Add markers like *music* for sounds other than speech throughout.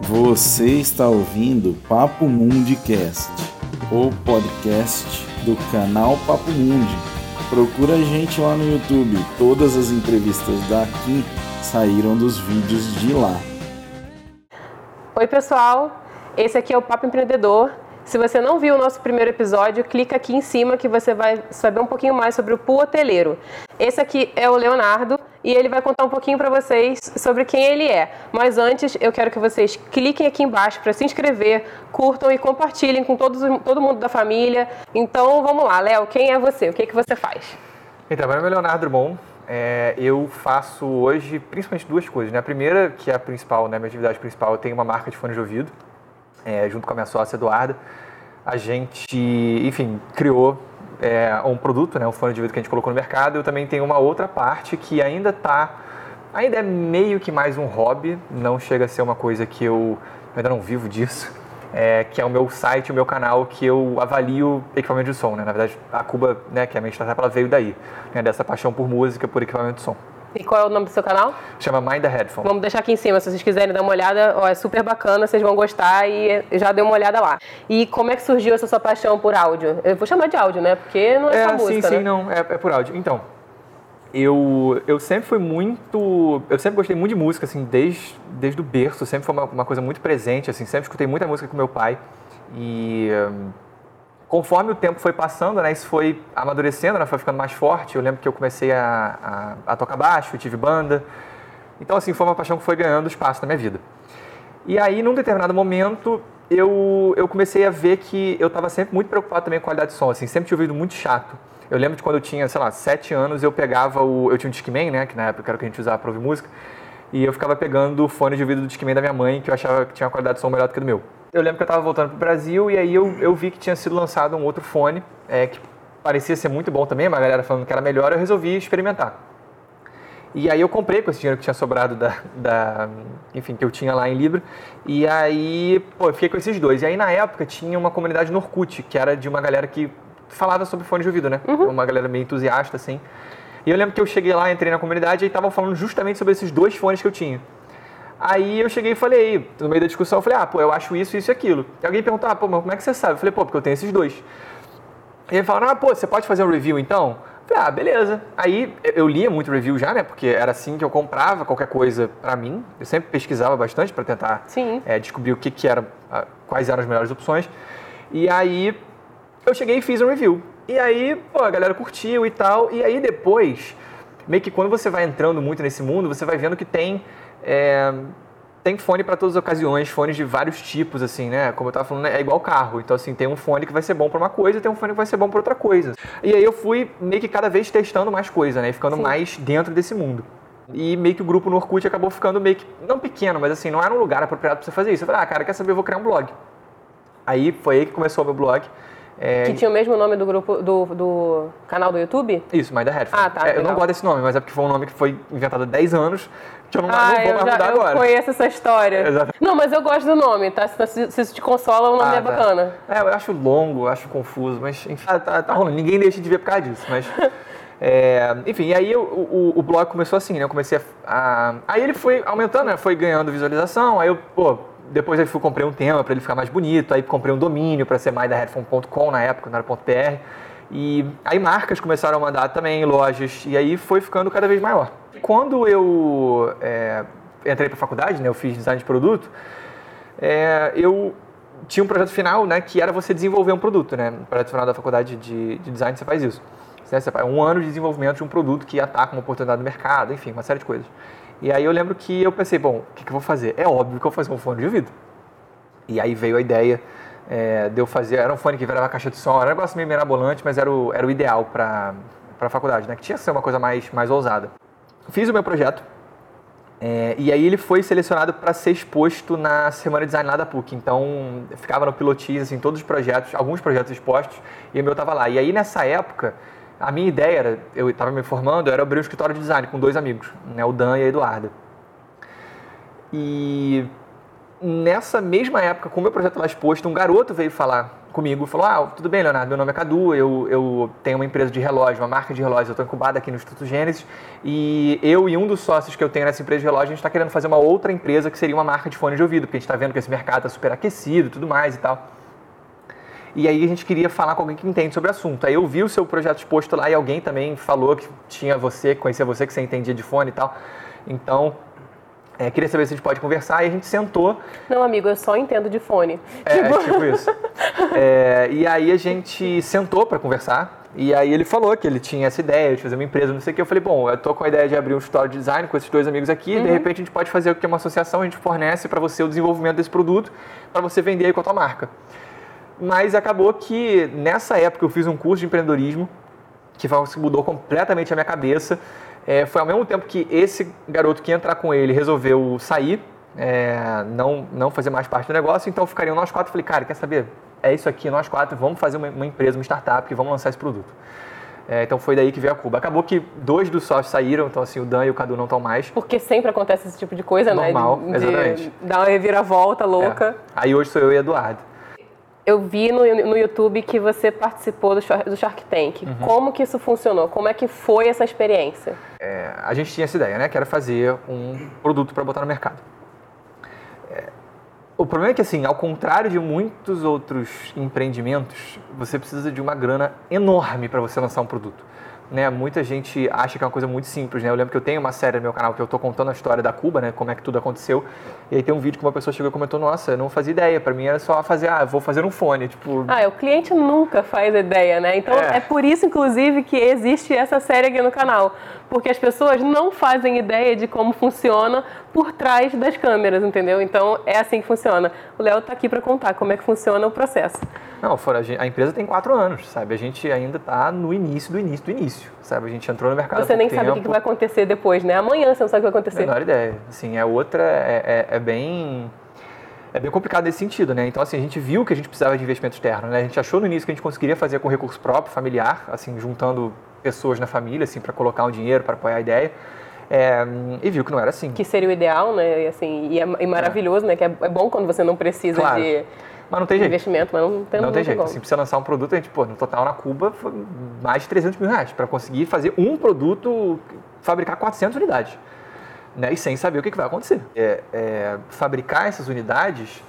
Você está ouvindo Papo Mundicast, o podcast do canal Papo Mundi. Procura a gente lá no YouTube. Todas as entrevistas daqui saíram dos vídeos de lá. Oi, pessoal. Esse aqui é o Papo Empreendedor. Se você não viu o nosso primeiro episódio, clica aqui em cima que você vai saber um pouquinho mais sobre o Pool Hoteleiro. Esse aqui é o Leonardo e ele vai contar um pouquinho para vocês sobre quem ele é. Mas antes, eu quero que vocês cliquem aqui embaixo para se inscrever, curtam e compartilhem com todos, todo mundo da família. Então, vamos lá, Léo, quem é você? O que, é que você faz? Então, meu nome é Leonardo Drummond. É, eu faço hoje principalmente duas coisas. Né? A primeira, que é a principal, né, minha atividade principal, eu tenho uma marca de fones de ouvido é, junto com a minha sócia Eduarda, a gente, enfim, criou é, um produto, né, um fone de ouvido que a gente colocou no mercado. Eu também tenho uma outra parte que ainda está, ainda é meio que mais um hobby, não chega a ser uma coisa que eu, eu ainda não vivo disso, é, que é o meu site, o meu canal, que eu avalio equipamento de som. Né? Na verdade, a Cuba, né, que é a minha startup, ela veio daí, né, dessa paixão por música, por equipamento de som. E qual é o nome do seu canal? Chama Mind the Headphone. Vamos deixar aqui em cima, se vocês quiserem dar uma olhada, ó, é super bacana, vocês vão gostar e já deu uma olhada lá. E como é que surgiu essa sua paixão por áudio? Eu vou chamar de áudio, né? Porque não é, é só música, sim, né? sim, não, é, é por áudio. Então, eu, eu sempre fui muito. Eu sempre gostei muito de música, assim, desde, desde o berço, sempre foi uma, uma coisa muito presente, assim, sempre escutei muita música com meu pai. E. Um, conforme o tempo foi passando, né, isso foi amadurecendo, né, foi ficando mais forte. Eu lembro que eu comecei a, a, a tocar baixo, tive banda. Então, assim, foi uma paixão que foi ganhando espaço na minha vida. E aí, num determinado momento, eu, eu comecei a ver que eu estava sempre muito preocupado também com a qualidade de som, assim, sempre tinha ouvido muito chato. Eu lembro de quando eu tinha, sei lá, sete anos, eu pegava o... Eu tinha um Discman, né, que na época era o que a gente usava para ouvir música, e eu ficava pegando o fone de ouvido do Discman da minha mãe, que eu achava que tinha uma qualidade de som melhor do que do meu eu lembro que eu estava voltando para o Brasil e aí eu, eu vi que tinha sido lançado um outro fone é, que parecia ser muito bom também, uma galera falando que era melhor, eu resolvi experimentar. E aí eu comprei com esse dinheiro que tinha sobrado da, da enfim, que eu tinha lá em Libra. E aí, pô, eu fiquei com esses dois. E aí na época tinha uma comunidade no Orkut, que era de uma galera que falava sobre fone de ouvido, né? Uhum. Uma galera meio entusiasta, assim. E eu lembro que eu cheguei lá, entrei na comunidade e estavam falando justamente sobre esses dois fones que eu tinha. Aí eu cheguei e falei, no meio da discussão, eu falei, ah, pô, eu acho isso, isso e aquilo. E alguém perguntou, ah, pô, mas como é que você sabe? Eu falei, pô, porque eu tenho esses dois. E ele falou, ah, pô, você pode fazer um review então? Eu falei, ah, beleza. Aí eu lia muito review já, né? Porque era assim que eu comprava qualquer coisa para mim. Eu sempre pesquisava bastante para tentar é, descobrir o que, que era, quais eram as melhores opções. E aí eu cheguei e fiz um review. E aí, pô, a galera curtiu e tal. E aí depois, meio que quando você vai entrando muito nesse mundo, você vai vendo que tem é, tem fone para todas as ocasiões, fones de vários tipos, assim, né? Como eu estava falando, é igual carro. Então, assim, tem um fone que vai ser bom para uma coisa e tem um fone que vai ser bom para outra coisa. E aí eu fui meio que cada vez testando mais coisa, né? E ficando Sim. mais dentro desse mundo. E meio que o grupo no Orkut acabou ficando meio que, não pequeno, mas assim, não era um lugar apropriado para você fazer isso. Eu falei, ah, cara, quer saber, eu vou criar um blog. Aí foi aí que começou o meu blog. É... Que tinha o mesmo nome do grupo do, do canal do YouTube? Isso, My The Headphone. Ah, tá. É, eu não gosto desse nome, mas é porque foi um nome que foi inventado há 10 anos, que eu não, ah, não vou eu mais já, mudar eu agora. Eu conheço essa história. Não, mas eu gosto do nome, tá? Se, se isso te consola, o nome ah, é tá. bacana. É, eu acho longo, acho confuso, mas enfim, tá, tá, tá rolando. Ninguém deixa de ver por causa disso, mas... *laughs* É, enfim, e aí o, o, o, blog começou assim, né? Eu comecei a, a, Aí ele foi aumentando, né? Foi ganhando visualização, aí eu, pô, depois eu fui comprei um tema para ele ficar mais bonito, aí comprei um domínio para ser mydaheadphone.com na época, não era .pr. E aí marcas começaram a mandar também, lojas, e aí foi ficando cada vez maior. Quando eu é, entrei para a faculdade, né, eu fiz design de produto, é, eu tinha um projeto final, né, que era você desenvolver um produto, né? No projeto final da faculdade de, de design você faz isso. Você faz um ano de desenvolvimento de um produto que ataca uma oportunidade no mercado, enfim, uma série de coisas. E aí eu lembro que eu pensei, bom, o que, que eu vou fazer? É óbvio que eu vou fazer um fone de ouvido. E aí veio a ideia é, de eu fazer, era um fone que virava caixa de som, era um negócio meio mirabolante, mas era o, era o ideal para a faculdade, né? Que tinha que ser uma coisa mais, mais ousada. Fiz o meu projeto, é, e aí ele foi selecionado para ser exposto na Semana de Design lá da PUC. Então, ficava no pilotis, assim, todos os projetos, alguns projetos expostos, e o meu estava lá. E aí, nessa época, a minha ideia era, eu estava me formando, era abrir um escritório de design com dois amigos, né, o Dan e a Eduarda. E nessa mesma época, com o meu projeto lá exposto, um garoto veio falar comigo, falou, ah, tudo bem, Leonardo, meu nome é Cadu, eu, eu tenho uma empresa de relógio, uma marca de relógio, eu estou incubado aqui no Instituto Gênesis, e eu e um dos sócios que eu tenho nessa empresa de relógio, a gente está querendo fazer uma outra empresa que seria uma marca de fone de ouvido, porque a gente está vendo que esse mercado está super aquecido e tudo mais e tal. E aí a gente queria falar com alguém que entende sobre o assunto. Aí eu vi o seu projeto exposto lá e alguém também falou que tinha você, que conhecia você, que você entendia de fone e tal. Então, é, queria saber se a gente pode conversar e a gente sentou. Não, amigo, eu só entendo de fone. É, tipo, tipo isso. *laughs* É, e aí a gente sentou para conversar. E aí ele falou que ele tinha essa ideia de fazer uma empresa, não sei o que. Eu falei, bom, eu tô com a ideia de abrir um escritório de design com esses dois amigos aqui. Uhum. De repente a gente pode fazer o que é uma associação, a gente fornece para você o desenvolvimento desse produto para você vender aí com a tua marca. Mas acabou que nessa época eu fiz um curso de empreendedorismo que mudou completamente a minha cabeça. É, foi ao mesmo tempo que esse garoto que ia entrar com ele resolveu sair, é, não, não fazer mais parte do negócio, então ficariam nós quatro. Falei, cara, quer saber? É isso aqui, nós quatro, vamos fazer uma, uma empresa, uma startup, que vamos lançar esse produto. É, então foi daí que veio a Cuba. Acabou que dois dos sócios saíram, então assim, o Dan e o Cadu não estão mais. Porque sempre acontece esse tipo de coisa, Normal, né? De, exatamente. Dar uma reviravolta louca. É. Aí hoje sou eu e Eduardo. Eu vi no, no YouTube que você participou do Shark, do Shark Tank. Uhum. Como que isso funcionou? Como é que foi essa experiência? É, a gente tinha essa ideia, né? Que era fazer um produto para botar no mercado. É, o problema é que, assim, ao contrário de muitos outros empreendimentos, você precisa de uma grana enorme para você lançar um produto né? Muita gente acha que é uma coisa muito simples, né? Eu lembro que eu tenho uma série no meu canal que eu estou contando a história da Cuba, né? Como é que tudo aconteceu. E aí tem um vídeo que uma pessoa chegou e comentou: Nossa, eu não fazia ideia. Para mim era só fazer, ah, vou fazer um fone, tipo. Ah, o cliente nunca faz ideia, né? Então é, é por isso, inclusive, que existe essa série aqui no canal, porque as pessoas não fazem ideia de como funciona por trás das câmeras, entendeu? Então é assim que funciona. O Léo está aqui para contar como é que funciona o processo. Não, fora, a, empresa tem quatro anos, sabe? A gente ainda está no início do início do início, sabe? A gente entrou no mercado Você nem sabe o que vai acontecer depois, né? Amanhã você não sabe o que vai acontecer. Menor ideia. Assim, é outra, é, é, é bem... É bem complicado nesse sentido, né? Então, assim, a gente viu que a gente precisava de investimento externo, né? A gente achou no início que a gente conseguiria fazer com recurso próprio, familiar, assim, juntando pessoas na família, assim, para colocar um dinheiro, para apoiar a ideia. É, e viu que não era assim. Que seria o ideal, né? E, assim, e, é, e maravilhoso, é. né? Que é, é, bom quando você não precisa claro. de mas não tem jeito. investimento, mas não tem Não tem jeito. Assim, precisa lançar um produto, a gente, pô, no total na Cuba foi mais de 300 mil reais para conseguir fazer um produto, fabricar 400 unidades. Né? E sem saber o que, que vai acontecer. É, é, fabricar essas unidades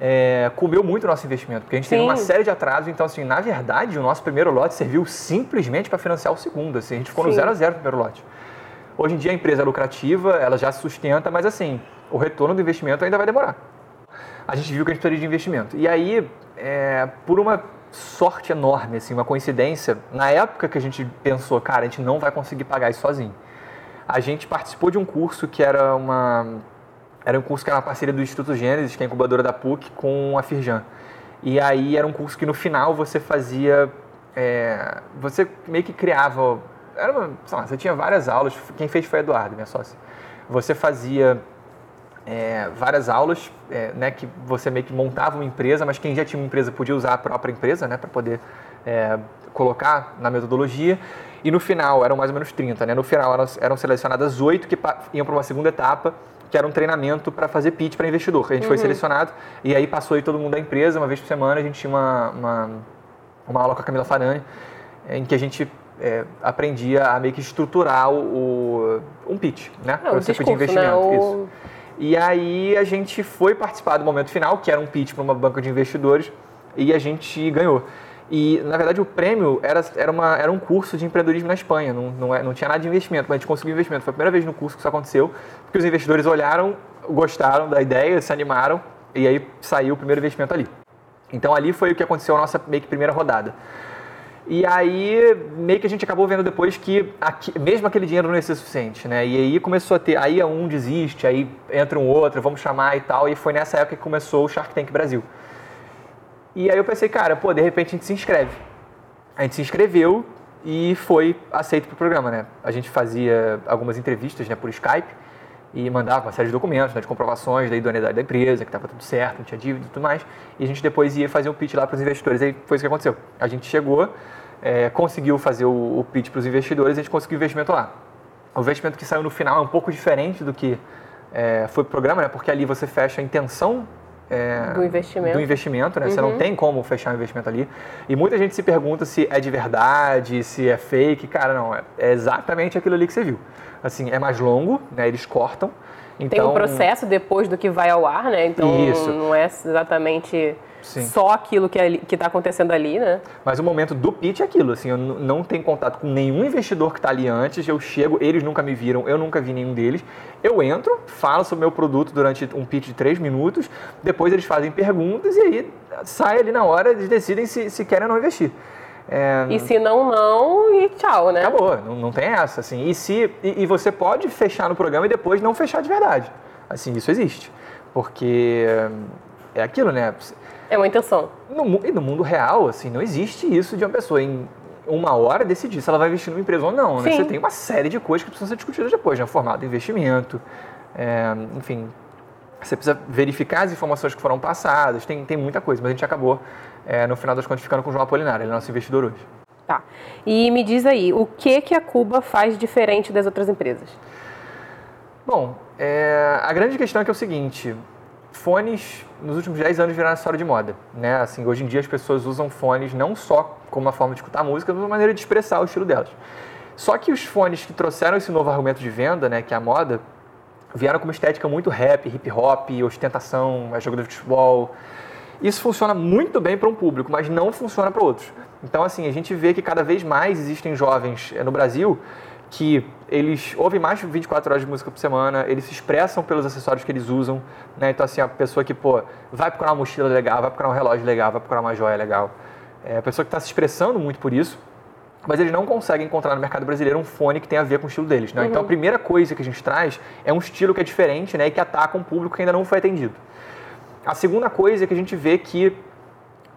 é, comeu muito o nosso investimento, porque a gente Sim. teve uma série de atrasos. Então, assim, na verdade, o nosso primeiro lote serviu simplesmente para financiar o segundo. Assim, a gente ficou Sim. no zero a zero no primeiro lote. Hoje em dia a empresa é lucrativa, ela já se sustenta, mas assim, o retorno do investimento ainda vai demorar a gente viu que a gente precisaria de investimento. E aí, é, por uma sorte enorme, assim, uma coincidência, na época que a gente pensou, cara, a gente não vai conseguir pagar isso sozinho, a gente participou de um curso que era uma era um curso que era uma parceria do Instituto Gênesis, que é a incubadora da PUC, com a Firjan. E aí era um curso que no final você fazia, é, você meio que criava, era uma, lá, você tinha várias aulas, quem fez foi a Eduardo, minha sócia. Você fazia é, várias aulas, é, né, que você meio que montava uma empresa, mas quem já tinha uma empresa podia usar a própria empresa, né, para poder é, colocar na metodologia. E no final, eram mais ou menos 30, né? No final eram, eram selecionadas oito que iam para uma segunda etapa, que era um treinamento para fazer pitch para investidor. A gente uhum. foi selecionado e aí passou aí todo mundo da empresa, uma vez por semana a gente tinha uma, uma, uma aula com a Camila Farani, em que a gente é, aprendia a meio que estruturar o, o um pitch, né? É, para você pedir investimento. Né? O... Isso. E aí a gente foi participar do momento final, que era um pitch para uma banca de investidores, e a gente ganhou. E, na verdade, o prêmio era, era, uma, era um curso de empreendedorismo na Espanha, não, não, é, não tinha nada de investimento, mas a gente conseguiu investimento. Foi a primeira vez no curso que isso aconteceu, porque os investidores olharam, gostaram da ideia, se animaram, e aí saiu o primeiro investimento ali. Então, ali foi o que aconteceu a nossa meio que primeira rodada. E aí, meio que a gente acabou vendo depois que aqui, mesmo aquele dinheiro não ia ser suficiente, né? E aí começou a ter, aí um desiste, aí entra um outro, vamos chamar e tal. E foi nessa época que começou o Shark Tank Brasil. E aí eu pensei, cara, pô, de repente a gente se inscreve. A gente se inscreveu e foi aceito para o programa, né? A gente fazia algumas entrevistas né, por Skype e mandava uma série de documentos, né, de comprovações da idoneidade da empresa, que estava tudo certo, não tinha dívida e tudo mais. E a gente depois ia fazer um pitch lá para os investidores. Aí foi isso que aconteceu. A gente chegou, é, conseguiu fazer o, o pitch para os investidores e a gente conseguiu investimento lá. O investimento que saiu no final é um pouco diferente do que é, foi o programa, né, porque ali você fecha a intenção é, do investimento. Do investimento, né? Uhum. Você não uhum. tem como fechar um investimento ali. E muita gente se pergunta se é de verdade, se é fake. Cara, não, é, é exatamente aquilo ali que você viu. Assim, é mais longo, né? Eles cortam. Então... Tem um processo depois do que vai ao ar, né? Então Isso. não é exatamente Sim. só aquilo que é está acontecendo ali, né? Mas o momento do pitch é aquilo, assim, eu não tenho contato com nenhum investidor que está ali antes, eu chego, eles nunca me viram, eu nunca vi nenhum deles. Eu entro, falo sobre o meu produto durante um pitch de três minutos, depois eles fazem perguntas e aí sai ali na hora, eles decidem se, se querem ou não investir. É... E se não, não, e tchau, né? Acabou, não, não tem essa, assim. E, se, e, e, você pode fechar no programa e depois não fechar de verdade. Assim, isso existe. Porque é aquilo, né? É uma intenção. No, e no mundo real, assim, não existe isso de uma pessoa em uma hora decidir se ela vai investir numa empresa ou não. Né? Você tem uma série de coisas que precisam ser discutidas depois, né? Formato de investimento, é, enfim. Você precisa verificar as informações que foram passadas, tem, tem muita coisa, mas a gente acabou, é, no final das contas, ficando com o João Apolinário, ele é nosso investidor hoje. Tá. E me diz aí, o que, que a Cuba faz diferente das outras empresas? Bom, é, a grande questão é que é o seguinte, fones nos últimos 10 anos viraram história de moda, né? Assim, hoje em dia as pessoas usam fones não só como uma forma de escutar música, mas uma maneira de expressar o estilo delas. Só que os fones que trouxeram esse novo argumento de venda, né, que é a moda, vieram com uma estética muito rap, hip hop, ostentação, é jogo de futebol. Isso funciona muito bem para um público, mas não funciona para outros. Então, assim, a gente vê que cada vez mais existem jovens eh, no Brasil que eles ouvem mais de 24 horas de música por semana, eles se expressam pelos acessórios que eles usam, né? Então, assim, a pessoa que, pô, vai procurar uma mochila legal, vai procurar um relógio legal, vai procurar uma joia legal. É a pessoa que está se expressando muito por isso, mas eles não conseguem encontrar no mercado brasileiro um fone que tenha a ver com o estilo deles, né? Uhum. Então, a primeira coisa que a gente traz é um estilo que é diferente, né? E que ataca um público que ainda não foi atendido. A segunda coisa é que a gente vê que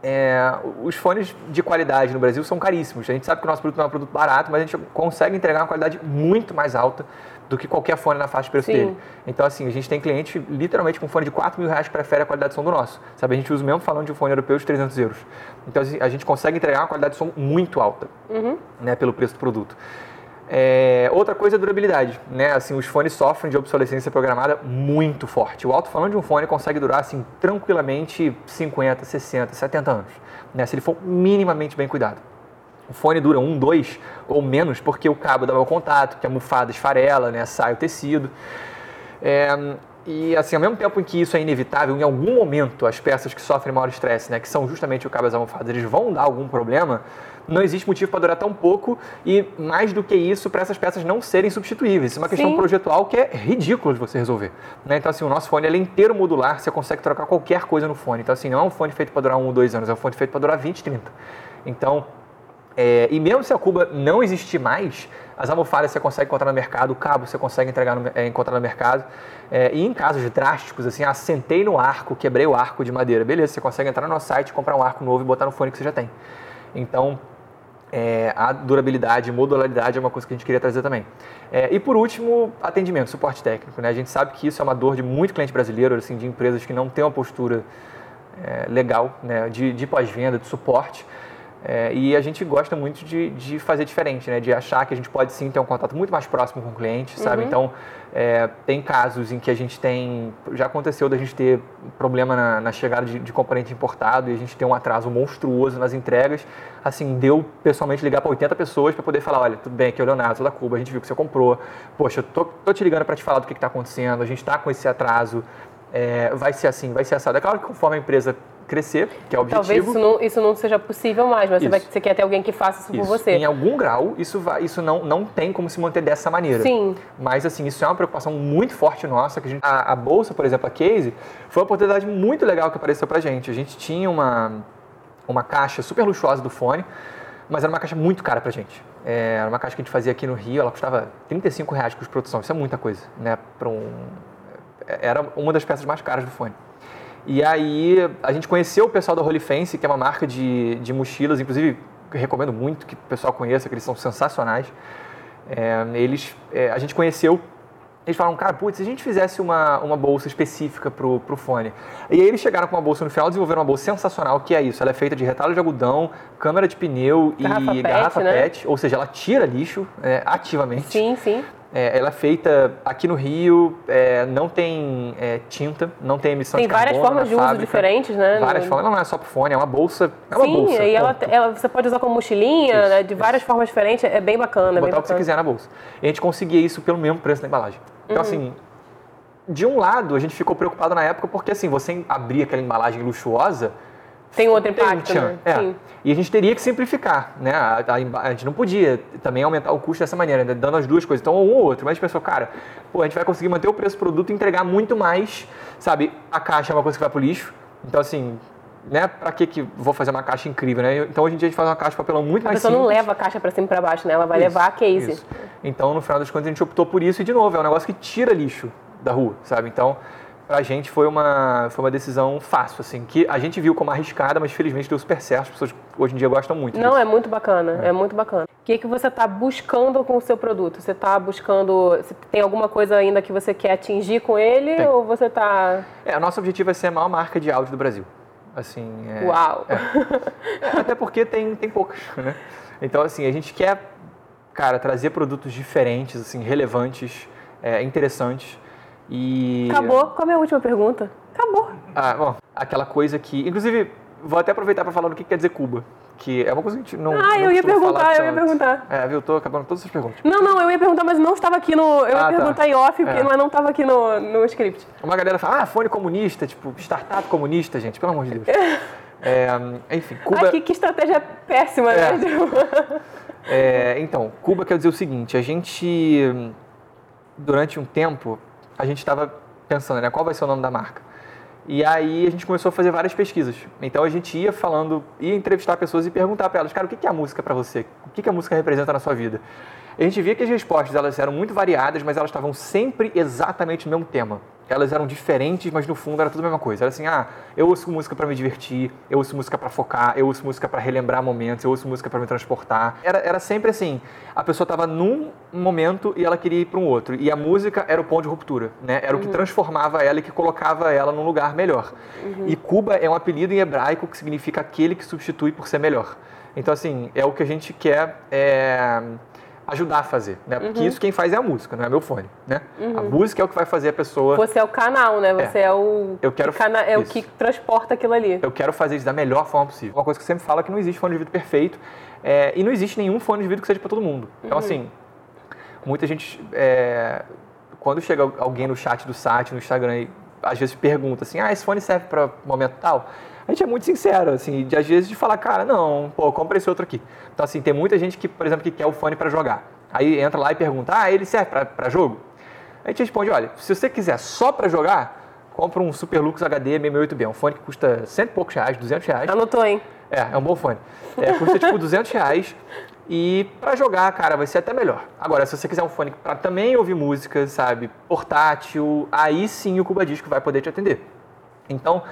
é, os fones de qualidade no Brasil são caríssimos. A gente sabe que o nosso produto não é um produto barato, mas a gente consegue entregar uma qualidade muito mais alta do que qualquer fone na faixa de preço Sim. dele. Então, assim, a gente tem cliente literalmente com fone de 4 mil reais que prefere a qualidade de som do nosso. Sabe, a gente usa o mesmo falando de um fone europeu de 300 euros. Então, assim, a gente consegue entregar uma qualidade de som muito alta, uhum. né, pelo preço do produto. É, outra coisa é a durabilidade, né? Assim, os fones sofrem de obsolescência programada muito forte. O alto-falante de um fone consegue durar assim tranquilamente 50, 60, 70 anos, né? Se ele for minimamente bem cuidado. O fone dura um, dois ou menos porque o cabo dá mau contato, que a almofada esfarela, né? Sai o tecido. É, e assim, ao mesmo tempo em que isso é inevitável, em algum momento as peças que sofrem maior estresse, né, que são justamente o cabo e as almofadas, eles vão dar algum problema, não existe motivo para durar tão pouco e, mais do que isso, para essas peças não serem substituíveis. Isso é uma questão Sim. projetual que é ridículo de você resolver. Né? Então, assim, o nosso fone é inteiro modular, você consegue trocar qualquer coisa no fone. Então, assim, não é um fone feito para durar um ou dois anos, é um fone feito para durar 20, 30. Então, é, e mesmo se a Cuba não existir mais, as almofadas você consegue encontrar no mercado, o cabo você consegue entregar no, é, encontrar no mercado. É, e em casos drásticos, assim, assentei no arco, quebrei o arco de madeira, beleza, você consegue entrar no nosso site, comprar um arco novo e botar no fone que você já tem. Então, é, a durabilidade, modularidade é uma coisa que a gente queria trazer também. É, e por último, atendimento, suporte técnico. Né? A gente sabe que isso é uma dor de muito cliente brasileiro, assim, de empresas que não têm uma postura é, legal né? de, de pós-venda, de suporte. É, e a gente gosta muito de, de, fazer diferente, né? De achar que a gente pode sim ter um contato muito mais próximo com o cliente, sabe? Uhum. Então, é, tem casos em que a gente tem... Já aconteceu da gente ter problema na, na chegada de, de, componente importado e a gente tem um atraso monstruoso nas entregas. Assim, deu pessoalmente ligar para 80 pessoas para poder falar, olha, tudo bem, aqui é o Leonardo, sou da Cuba, a gente viu que você comprou. Poxa, eu tô, tô te ligando para te falar do que está acontecendo, a gente está com esse atraso. É, vai ser assim, vai ser assado. É claro que conforme a empresa crescer, que é o objetivo. Talvez isso não, isso não seja possível mais, mas você, vai, você, quer ter alguém que faça isso, isso, por você. Em algum grau, isso, vai, isso não, não tem como se manter dessa maneira. Sim. Mas, assim, isso é uma preocupação muito forte nossa. Que a, gente, a, a Bolsa, por exemplo, a Case, foi uma oportunidade muito legal que apareceu pra gente. A gente tinha uma, uma caixa super luxuosa do fone, mas era uma caixa muito cara pra gente. É, era uma caixa que a gente fazia aqui no Rio, ela custava 35 reais de produção. Isso é muita coisa, né? Pra um, era uma das peças mais caras do fone. E aí a gente conheceu o pessoal da Holy Fence, que é uma marca de, de mochilas, inclusive recomendo muito que o pessoal conheça, que eles são sensacionais. É, eles, é, a gente conheceu, eles falaram, cara, putz, se a gente fizesse uma, uma bolsa específica pro, pro fone. E aí eles chegaram com uma bolsa no final, desenvolveram uma bolsa sensacional, que é isso, ela é feita de retalho de algodão, câmera de pneu garrafa e pet, garrafa né? PET, ou seja, ela tira lixo é, ativamente. Sim, sim. É, ela é feita aqui no Rio, é, não tem é, tinta, não tem emissão Tem de várias carbono formas de na uso fábrica. diferentes, né? Várias No- formas, não é só pro fone, é uma bolsa. É uma Sim, bolsa. e ela, ela- você pode usar como mochilinha, Isso, né, de várias formas diferentes, é bem bacana. é bem botar o que você quiser na bolsa. E a gente conseguia isso pelo mesmo preço da embalagem. Então, Uhum. assim, de um lado, a gente ficou preocupado na época porque, assim, você abrir aquela embalagem luxuosa. Tem outro tem impacto, tchan. né? É. Sim. E a gente teria que simplificar, né? A, a a gente não podia também aumentar o custo dessa maneira, né? dando as duas coisas. Então, um ou outro. Mas a gente pensou, cara, pô, a gente vai conseguir manter o preço do produto e entregar muito mais, sabe? A caixa é uma coisa que vai pro lixo. Então, assim, né? Pra que que vou fazer uma caixa incrível, né? Então, hoje em dia a gente faz uma caixa de papelão muito A mais pessoa não simples. leva a caixa pra cima e pra baixo, né? Ela vai Isso, levar a case. isso. Então, no final das contas, a gente optou por isso e, de novo, é um negócio que tira lixo da rua, sabe? Então, pra gente foi uma, foi uma decisão fácil, assim, que a gente viu como arriscada, mas felizmente deu super certo. As pessoas hoje em dia gostam muito Não, disso. é muito bacana, é, muito bacana. O que, que você está buscando com o seu produto? Você está buscando. Você tem alguma coisa ainda que você quer atingir com ele? Tem. Ou você está. É, o nosso objetivo é ser a maior marca de áudio do Brasil. Assim, é- Uau! É, até porque tem, tem poucas, *laughs* né? Então, assim, a gente quer, cara, trazer produtos diferentes, assim, relevantes, é, interessantes. E... Acabou com a minha última pergunta. Acabou. Ah, bom, aquela coisa que... Inclusive, vou até aproveitar para falar do que quer dizer Cuba. Que é uma coisa que a gente não Ah, não eu ia perguntar, eu ia perguntar. É, viu? Tô acabando todas as perguntas. Não, não, eu ia perguntar, mas não estava aqui no. Eu ia Ah, tá. perguntar em off, É. mas não estava aqui no, no script. Uma galera fala, ah, fone comunista, tipo, startup comunista, gente, pelo amor de Deus. *laughs* É, enfim, Cuba... Ai, que, que estratégia péssima, É. né? É, então, Cuba quer dizer o seguinte, a gente, durante um tempo, a gente estava pensando, né, qual vai ser o nome da marca? E aí a gente começou a fazer várias pesquisas. Então a gente ia falando, ia entrevistar pessoas e perguntar para elas, cara, o que é a música para você? O que a música representa na sua vida? A gente via que as respostas elas eram muito variadas, mas elas estavam sempre exatamente no mesmo tema. Elas eram diferentes, mas no fundo era tudo a mesma coisa. Era assim, ah, eu ouço música para me divertir, eu ouço música para focar, eu ouço música para relembrar momentos, eu ouço música para me transportar. Era, era sempre assim, a pessoa estava num momento e ela queria ir para um outro. E a música era o ponto de ruptura, né? Era o que transformava ela e que colocava ela num lugar melhor. E Cuba é um apelido em hebraico que significa aquele que substitui por ser melhor. Então, assim, é o que a gente quer é, ajudar a fazer, né? Porque isso quem faz é a música, não é meu fone, né? A música é o que vai fazer a pessoa... Você é o canal, né? Você é, o. Eu quero- que cana- É o que transporta aquilo ali. Eu quero fazer isso da melhor forma possível. Uma coisa que eu sempre falo é que não existe fone de ouvido perfeito é, e não existe nenhum fone de ouvido que seja para todo mundo. Então, assim, muita gente, é, quando chega alguém no chat do site, no Instagram, e às vezes pergunta assim, ah, esse fone serve para momento tal? A gente é muito sincero, assim, de às vezes de falar, cara, não, pô, compra esse outro aqui. Então, assim, tem muita gente que, por exemplo, que quer o fone para jogar. Aí entra lá e pergunta, ah, ele serve para jogo? A gente responde, olha, se você quiser só para jogar, compra um Superlux HD 668B, um fone que custa cento e poucos reais, 200 reais. Anotou, hein? É, é um bom fone. É, custa tipo 200 reais e para jogar, cara, vai ser até melhor. Agora, se você quiser um fone para também ouvir música, sabe, portátil, aí sim o Cuba Disco vai poder te atender. Então,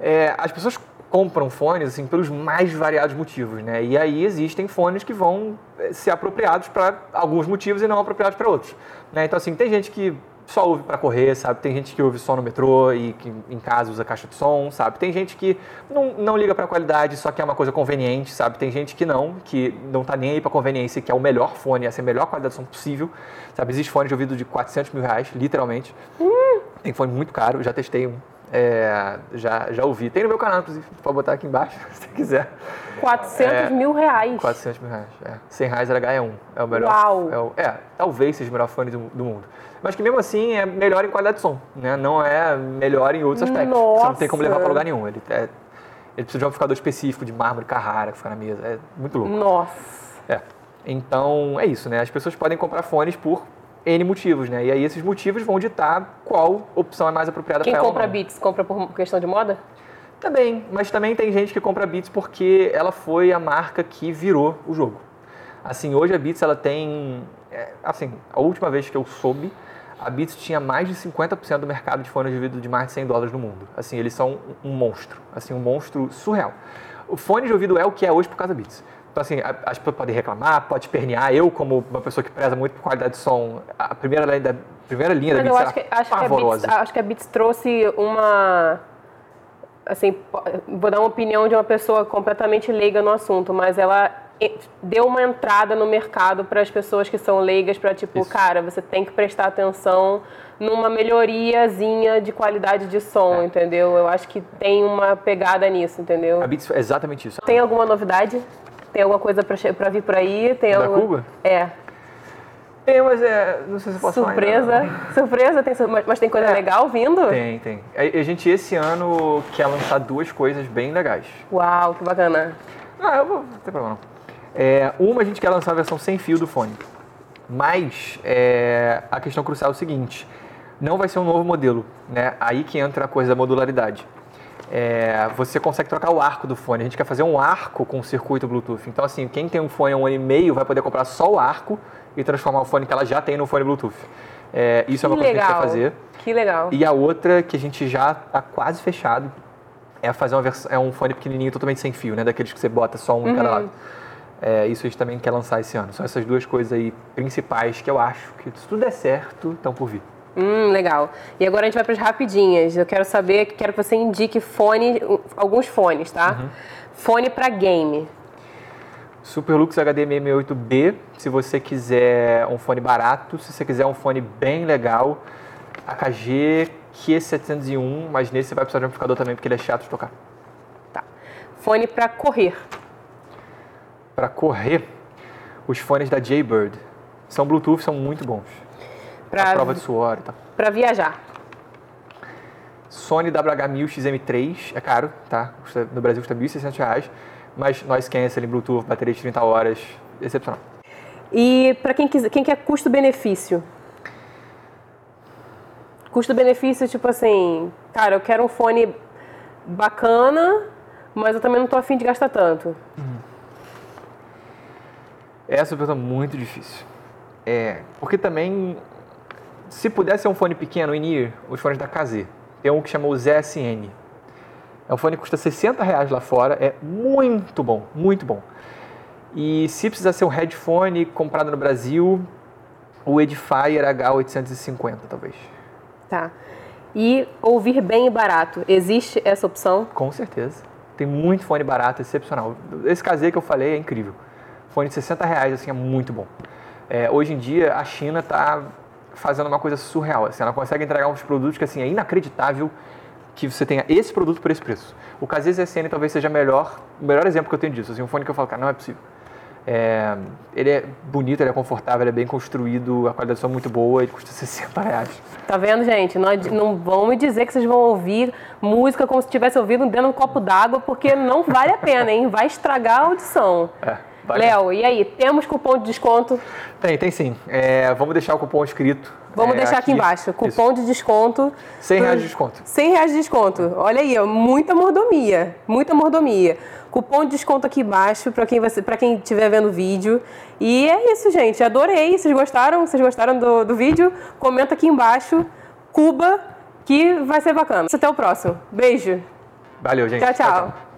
é, as pessoas compram fones assim pelos mais variados motivos, né? E aí existem fones que vão eh, ser apropriados para alguns motivos e não apropriados para outros, né? Então assim, tem gente que só ouve para correr, sabe? Tem gente que ouve só no metrô e que em casa usa caixa de som, sabe? Tem gente que não, não liga para qualidade, só que é uma coisa conveniente, sabe? Tem gente que não, que não tá nem aí para conveniência, que é o melhor fone, essa é a melhor qualidade de som possível, sabe? Existe fone de ouvido de 400 mil reais, literalmente. Tem fone muito caro, já testei um. É, já, já ouvi. Tem no meu canal, inclusive, pode botar aqui embaixo, *laughs* se você quiser. 400 É. mil reais. 400 mil reais. É. 100 reais era HE1. É o melhor. Uau. É, o- é, talvez seja o melhor fone do, do mundo. Mas que mesmo assim é melhor em qualidade de som, né? Não é melhor em outros aspectos. Você não tem como levar para lugar nenhum. Ele, é- ele precisa de um amplificador específico de mármore Carrara que fica na mesa. É muito louco. Nossa. É. Então, é isso, né? As pessoas podem comprar fones por N motivos, né? E aí esses motivos vão ditar qual opção é mais apropriada Quem para ela. ou compra. Beats, compra por questão de moda? Também, mas também tem gente que compra a Beats porque ela foi a marca que virou o jogo. Assim, hoje a Beats ela tem, é, assim, a última vez que eu soube, a Beats tinha mais de 50% do mercado de fones de ouvido de mais de 100 dólares no mundo. Assim, eles são um um monstro, assim, um monstro surreal. O fone de ouvido é o que é hoje por causa da Beats. Então, assim, as pessoas podem reclamar, pode espernear. Eu, como uma pessoa que preza muito por qualidade de som, a primeira linha da, primeira linha da Mas eu Beats acho que, acho, que a Beats, pavorosa. acho que a Beats trouxe uma. Assim, vou dar uma opinião de uma pessoa completamente leiga no assunto, mas ela deu uma entrada no mercado para as pessoas que são leigas, para tipo, Isso. cara, você tem que prestar atenção numa melhoriazinha de qualidade de som, é. entendeu? Eu acho que tem uma pegada nisso, entendeu? A Beats é exatamente isso. Tem alguma novidade? Tem alguma coisa para vir por aí? Tem da alguma... Cuba? É. Tem, mas é, não sei se eu posso Surpresa. falar ainda, Surpresa, *laughs* tem, mas tem coisa é. legal vindo? Tem, tem. A gente esse ano quer lançar duas coisas bem legais. Uau, que bacana. Ah, eu vou, não tem problema não. É, uma a gente quer lançar a versão sem fio do fone. Mas é, a questão crucial é o seguinte, não vai ser um novo modelo, né? Aí que entra a coisa da modularidade. É, você consegue trocar o arco do fone. A gente quer fazer um arco com circuito Bluetooth. Então, assim, quem tem um fone há um ano e meio vai poder comprar só o arco e transformar o fone que ela já tem no fone Bluetooth. É, isso que é uma coisa legal. que a gente quer fazer. Que legal. E a outra que a gente já está quase fechado é fazer uma é um fone pequenininho totalmente sem fio, né? Daqueles que você bota só um uhum. em cada uhum. lado. É, isso a gente também quer lançar esse ano. São essas duas coisas aí principais que eu acho que se tudo der certo, estão por vir. Hum, legal. E agora a gente vai para as rapidinhas. Eu quero saber, quero que você indique fone, alguns fones, tá? Uhum. Fone para game. Superlux HDMI M8B, se você quiser um fone barato, se você quiser um fone bem legal, AKG Q701, mas nesse você vai precisar de um amplificador também, porque ele é chato de tocar. Tá. Fone para correr. Para correr, os fones da Jaybird. São Bluetooth, são muito bons. Pra prova de suor e tal. Viajar. Sony WH-1000 XM3, é caro, tá? no Brasil custa R$ 1.600 mas nós cancel em Bluetooth, bateria de 30 horas, excepcional. E para quem, quem quer custo-benefício? Custo-benefício, tipo assim, cara, eu quero um fone bacana, mas eu também não estou afim de gastar tanto. Uhum. Essa é uma pergunta muito difícil. É, porque também, se pudesse ser um fone pequeno, in-ear, os fones da KZ, tem um que chamou o ZSN, é um fone que custa 60 reais lá fora, é muito bom, muito bom. E se precisar ser um headphone comprado no Brasil, o Edifier H850 talvez. Tá. E ouvir bem e barato, existe essa opção? Com certeza. Tem muito fone barato, excepcional. Esse caseiro que eu falei é incrível. Fone de 60 reais, assim, é muito bom. É, hoje em dia, a China está fazendo uma coisa surreal. Assim, ela consegue entregar uns produtos que assim, é inacreditável que você tenha esse produto por esse preço. O KZSN talvez seja melhor, o melhor exemplo que eu tenho disso. Assim, um fone que eu falo, cara, não é possível. É, ele é bonito, ele é confortável, ele é bem construído, a qualidade é muito boa, ele custa *laughs* 60 reais. Tá vendo, gente? Não, não vão me dizer que vocês vão ouvir música como se estivesse ouvindo dentro de um copo d'água, porque não vale a pena, hein? Vai estragar a audição. É. Léo, e aí, temos cupom de desconto? Tem, tem sim. É, vamos deixar o cupom escrito. Vamos é, deixar aqui, aqui embaixo. Cupom Isso. de desconto. 100 reais de desconto. 100 reais de desconto. Olha aí, muita mordomia. Muita mordomia. Cupom de desconto aqui embaixo para quem para quem estiver vendo o vídeo. E é isso, gente. Adorei. Vocês gostaram? Vocês gostaram do, do vídeo? Comenta aqui embaixo. Cuba, que vai ser bacana. Até o próximo. Beijo. Valeu, gente. tchau. tchau. tchau, tchau.